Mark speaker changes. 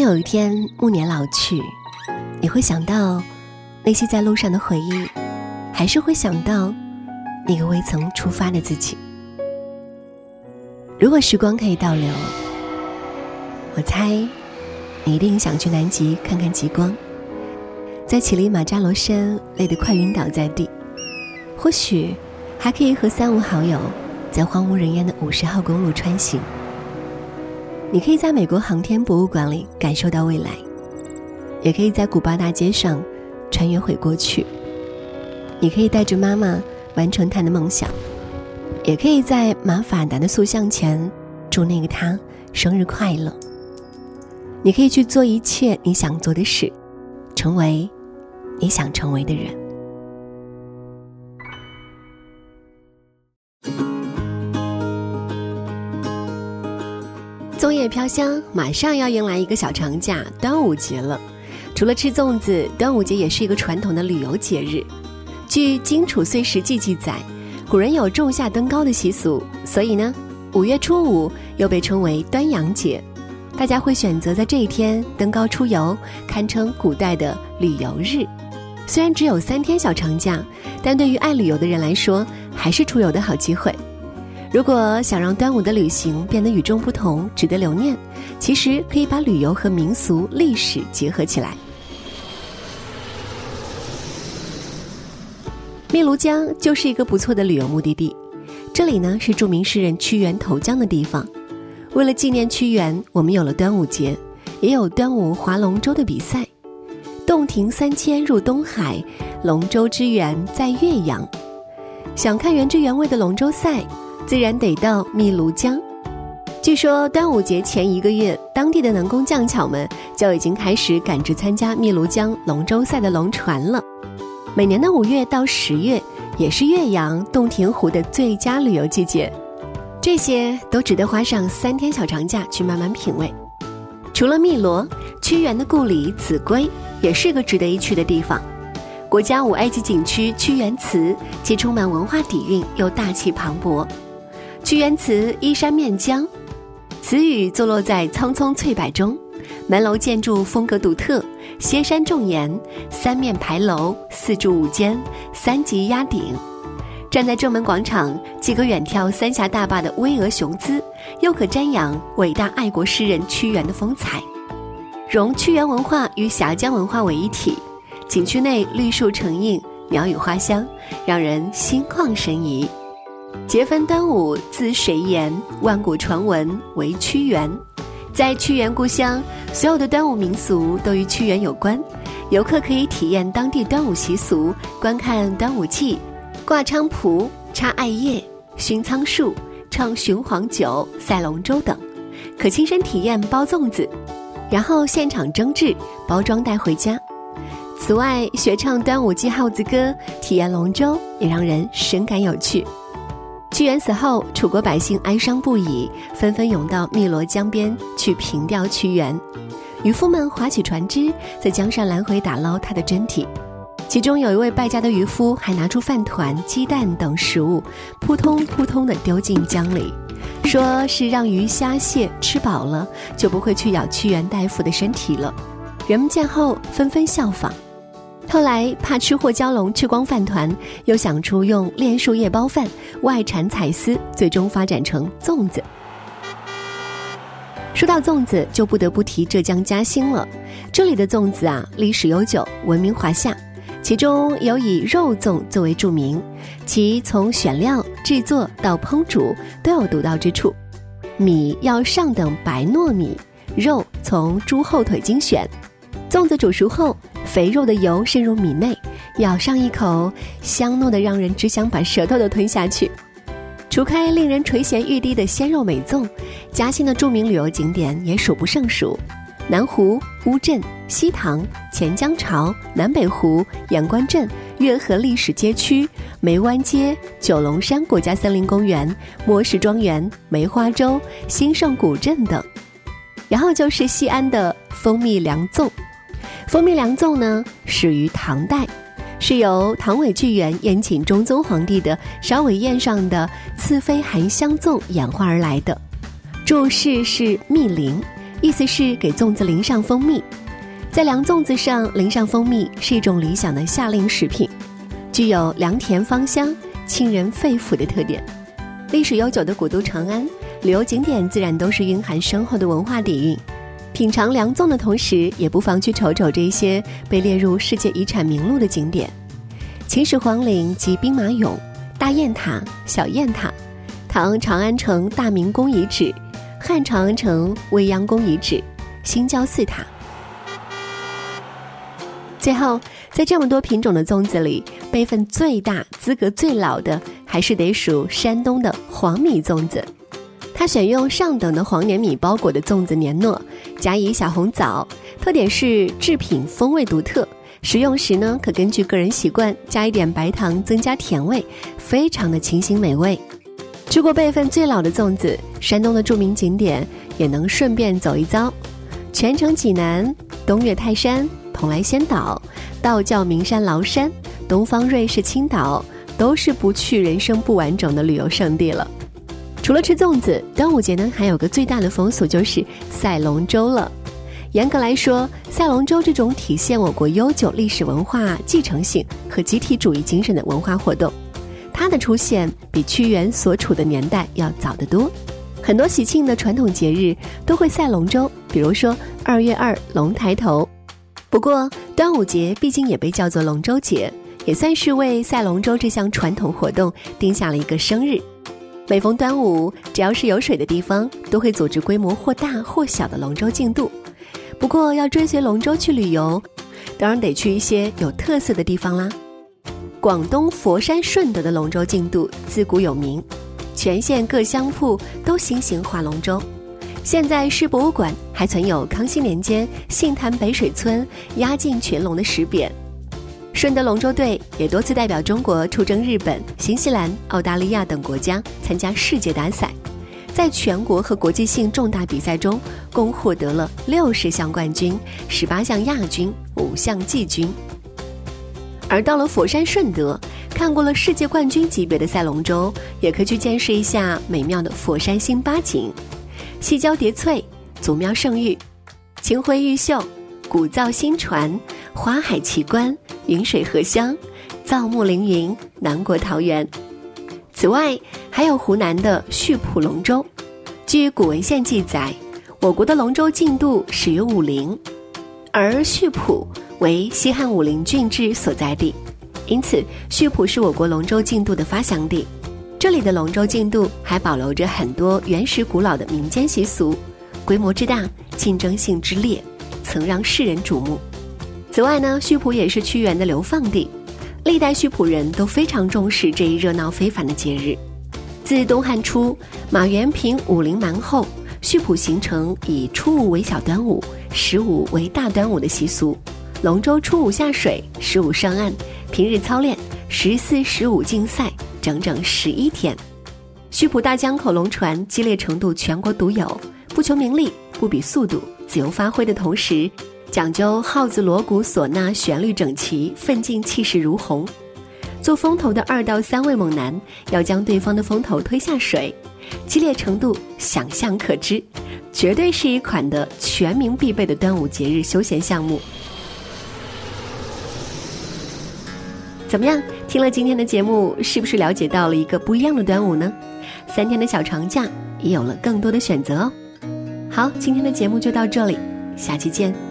Speaker 1: 有一天暮年老去，你会想到那些在路上的回忆，还是会想到那个未曾出发的自己？如果时光可以倒流，我猜你一定想去南极看看极光，在乞力马扎罗山累得快晕倒在地，或许还可以和三五好友在荒无人烟的五十号公路穿行。你可以在美国航天博物馆里感受到未来，也可以在古巴大街上穿越回过去。你可以带着妈妈完成她的梦想，也可以在马法达的塑像前祝那个他生日快乐。你可以去做一切你想做的事，成为你想成为的人。叶飘香，马上要迎来一个小长假——端午节了。除了吃粽子，端午节也是一个传统的旅游节日。据《荆楚岁时记》记载，古人有仲夏登高的习俗，所以呢，五月初五又被称为端阳节。大家会选择在这一天登高出游，堪称古代的旅游日。虽然只有三天小长假，但对于爱旅游的人来说，还是出游的好机会。如果想让端午的旅行变得与众不同、值得留念，其实可以把旅游和民俗历史结合起来。汨罗江就是一个不错的旅游目的地，这里呢是著名诗人屈原投江的地方。为了纪念屈原，我们有了端午节，也有端午划龙舟的比赛。洞庭三千入东海，龙舟之源在岳阳。想看原汁原味的龙舟赛。自然得到汨罗江。据说端午节前一个月，当地的能工匠巧们就已经开始赶制参加汨罗江龙舟赛的龙船了。每年的五月到十月，也是岳阳洞庭湖的最佳旅游季节。这些都值得花上三天小长假去慢慢品味。除了汨罗，屈原的故里秭归也是个值得一去的地方。国家五 A 级景区屈原祠，既充满文化底蕴，又大气磅礴。屈原祠依山面江，祠宇坐落在苍苍翠柏中，门楼建筑风格独特，歇山重檐，三面牌楼，四柱五间，三级压顶。站在正门广场，既可远眺三峡大坝的巍峨雄姿，又可瞻仰伟大爱国诗人屈原的风采，融屈原文化与峡江文化为一体。景区内绿树成荫，鸟语花香，让人心旷神怡。节分端午，自谁言？万古传闻为屈原。在屈原故乡，所有的端午民俗都与屈原有关。游客可以体验当地端午习俗，观看端午祭、挂菖蒲、插艾叶、熏苍术、唱雄黄酒、赛龙舟等，可亲身体验包粽子，然后现场蒸制包装带回家。此外，学唱端午祭号子歌，体验龙舟，也让人深感有趣。屈原死后，楚国百姓哀伤不已，纷纷涌到汨罗江边去凭吊屈原。渔夫们划起船只，在江上来回打捞他的真体。其中有一位败家的渔夫，还拿出饭团、鸡蛋等食物，扑通扑通地丢进江里，说是让鱼虾蟹吃饱了，就不会去咬屈原大夫的身体了。人们见后纷纷效仿。后来怕吃货蛟龙吃光饭团，又想出用炼树叶包饭，外缠彩丝，最终发展成粽子。说到粽子，就不得不提浙江嘉兴了。这里的粽子啊，历史悠久，闻名华夏。其中有以肉粽最为著名，其从选料、制作到烹煮都有独到之处。米要上等白糯米，肉从猪后腿精选。粽子煮熟后。肥肉的油渗入米内，咬上一口，香糯的让人只想把舌头都吞下去。除开令人垂涎欲滴的鲜肉美粽，嘉兴的著名旅游景点也数不胜数：南湖、乌镇、西塘、钱江潮、南北湖、阳关镇、月河历史街区、梅湾街、九龙山国家森林公园、莫氏庄园、梅花洲、兴盛古镇等。然后就是西安的蜂蜜凉粽。蜂蜜凉粽呢，始于唐代，是由唐伪巨源宴请中宗皇帝的烧尾宴上的赐妃含香粽演化而来的。注释是蜜灵，意思是给粽子淋上蜂蜜。在凉粽子上淋上蜂蜜是一种理想的夏令食品，具有凉甜芳香、沁人肺腑的特点。历史悠久的古都长安，旅游景点自然都是蕴含深厚的文化底蕴。品尝凉粽的同时，也不妨去瞅瞅这些被列入世界遗产名录的景点：秦始皇陵及兵马俑、大雁塔、小雁塔、唐长安城大明宫遗址、汉长安城未央宫遗址、新郊寺塔。最后，在这么多品种的粽子里，辈分最大、资格最老的，还是得数山东的黄米粽子。它选用上等的黄黏米包裹的粽子黏糯，加以小红枣，特点是制品风味独特。食用时呢，可根据个人习惯加一点白糖，增加甜味，非常的清新美味。吃过辈分最老的粽子，山东的著名景点也能顺便走一遭，泉城济南、东岳泰山。蓬莱仙岛、道教名山崂山、东方瑞士青岛，都是不去人生不完整的旅游胜地了。除了吃粽子，端午节呢还有个最大的风俗就是赛龙舟了。严格来说，赛龙舟这种体现我国悠久历史文化继承性和集体主义精神的文化活动，它的出现比屈原所处的年代要早得多。很多喜庆的传统节日都会赛龙舟，比如说二月二龙抬头。不过，端午节毕竟也被叫做龙舟节，也算是为赛龙舟这项传统活动定下了一个生日。每逢端午，只要是有水的地方，都会组织规模或大或小的龙舟竞渡。不过，要追随龙舟去旅游，当然得去一些有特色的地方啦。广东佛山顺德的龙舟竞渡自古有名，全县各乡铺都兴行划龙舟。现在市博物馆还存有康熙年间杏坛北水村压境群龙的石匾。顺德龙舟队也多次代表中国出征日本、新西兰、澳大利亚等国家参加世界大赛，在全国和国际性重大比赛中，共获得了六十项冠军、十八项亚军、五项季军。而到了佛山顺德，看过了世界冠军级别的赛龙舟，也可以去见识一下美妙的佛山新八景。细椒叠翠，祖庙圣域，清辉玉秀，古造新传，花海奇观，云水荷香，造木凌云，南国桃源。此外，还有湖南的溆浦龙舟。据古文献记载，我国的龙舟竞渡始于武陵，而溆浦为西汉武陵郡治所在地，因此溆浦是我国龙舟竞渡的发祥地。这里的龙舟竞渡还保留着很多原始古老的民间习俗，规模之大，竞争性之烈，曾让世人瞩目。此外呢，溆浦也是屈原的流放地，历代溆浦人都非常重视这一热闹非凡的节日。自东汉初，马元平武陵蛮后，溆浦形成以初五为小端午，十五为大端午的习俗。龙舟初五下水，十五上岸，平日操练，十四、十五竞赛。整整十一天，溆浦大江口龙船激烈程度全国独有，不求名利，不比速度，自由发挥的同时，讲究号子锣鼓唢呐旋律整齐，奋进气势如虹。做风头的二到三位猛男要将对方的风头推下水，激烈程度想象可知，绝对是一款的全民必备的端午节日休闲项目。怎么样？听了今天的节目，是不是了解到了一个不一样的端午呢？三天的小长假也有了更多的选择哦。好，今天的节目就到这里，下期见。